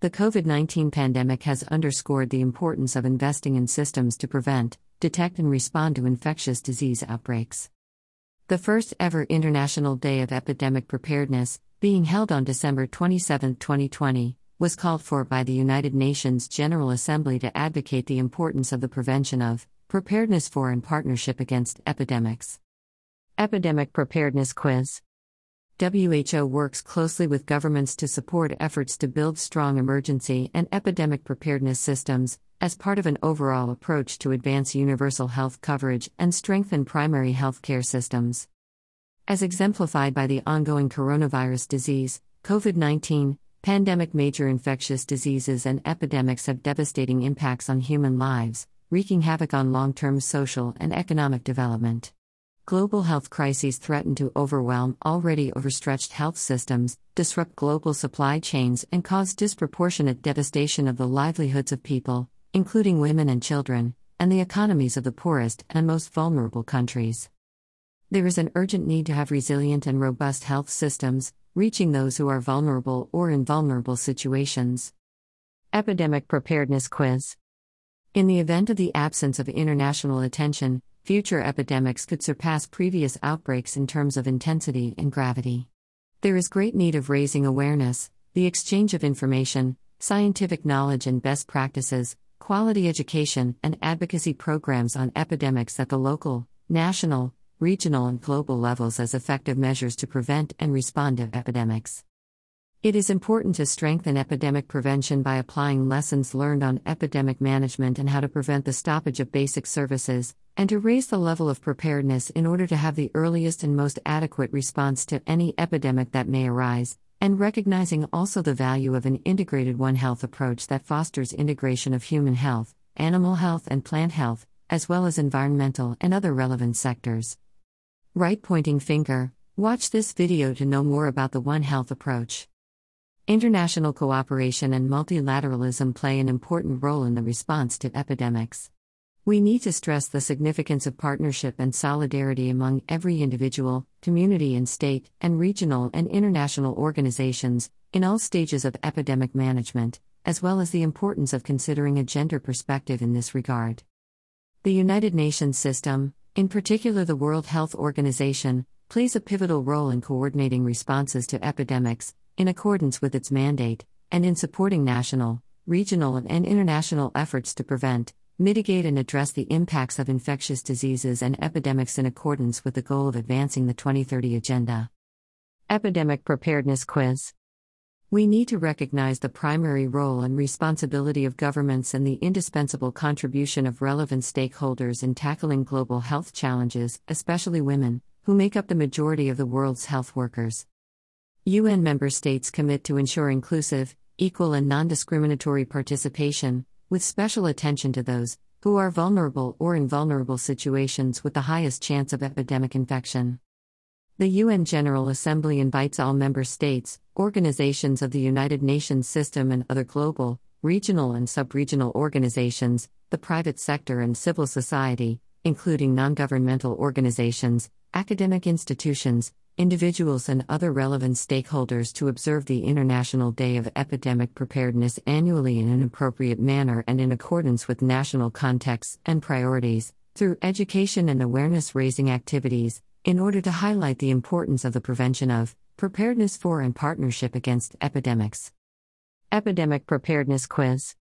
The COVID 19 pandemic has underscored the importance of investing in systems to prevent, detect, and respond to infectious disease outbreaks. The first ever International Day of Epidemic Preparedness, being held on December 27, 2020, was called for by the United Nations General Assembly to advocate the importance of the prevention of, preparedness for, and partnership against epidemics. Epidemic Preparedness Quiz WHO works closely with governments to support efforts to build strong emergency and epidemic preparedness systems, as part of an overall approach to advance universal health coverage and strengthen primary health care systems. As exemplified by the ongoing coronavirus disease, COVID 19, pandemic major infectious diseases and epidemics have devastating impacts on human lives, wreaking havoc on long term social and economic development. Global health crises threaten to overwhelm already overstretched health systems, disrupt global supply chains, and cause disproportionate devastation of the livelihoods of people, including women and children, and the economies of the poorest and most vulnerable countries. There is an urgent need to have resilient and robust health systems, reaching those who are vulnerable or in vulnerable situations. Epidemic Preparedness Quiz In the event of the absence of international attention, future epidemics could surpass previous outbreaks in terms of intensity and gravity. There is great need of raising awareness, the exchange of information, scientific knowledge and best practices, quality education, and advocacy programs on epidemics at the local, national, regional, and global levels as effective measures to prevent and respond to epidemics. It is important to strengthen epidemic prevention by applying lessons learned on epidemic management and how to prevent the stoppage of basic services, and to raise the level of preparedness in order to have the earliest and most adequate response to any epidemic that may arise, and recognizing also the value of an integrated One Health approach that fosters integration of human health, animal health, and plant health, as well as environmental and other relevant sectors. Right pointing finger, watch this video to know more about the One Health approach. International cooperation and multilateralism play an important role in the response to epidemics. We need to stress the significance of partnership and solidarity among every individual, community, and state, and regional and international organizations, in all stages of epidemic management, as well as the importance of considering a gender perspective in this regard. The United Nations system, in particular the World Health Organization, plays a pivotal role in coordinating responses to epidemics, in accordance with its mandate, and in supporting national, regional, and international efforts to prevent, mitigate, and address the impacts of infectious diseases and epidemics in accordance with the goal of advancing the 2030 Agenda. Epidemic Preparedness Quiz We need to recognize the primary role and responsibility of governments and the indispensable contribution of relevant stakeholders in tackling global health challenges, especially women, who make up the majority of the world's health workers. UN member states commit to ensure inclusive, equal, and non discriminatory participation, with special attention to those who are vulnerable or in vulnerable situations with the highest chance of epidemic infection. The UN General Assembly invites all member states, organizations of the United Nations system, and other global, regional, and sub regional organizations, the private sector, and civil society, including non governmental organizations, academic institutions, individuals and other relevant stakeholders to observe the International Day of Epidemic Preparedness annually in an appropriate manner and in accordance with national contexts and priorities, through education and awareness raising activities, in order to highlight the importance of the prevention of, preparedness for, and partnership against epidemics. Epidemic Preparedness Quiz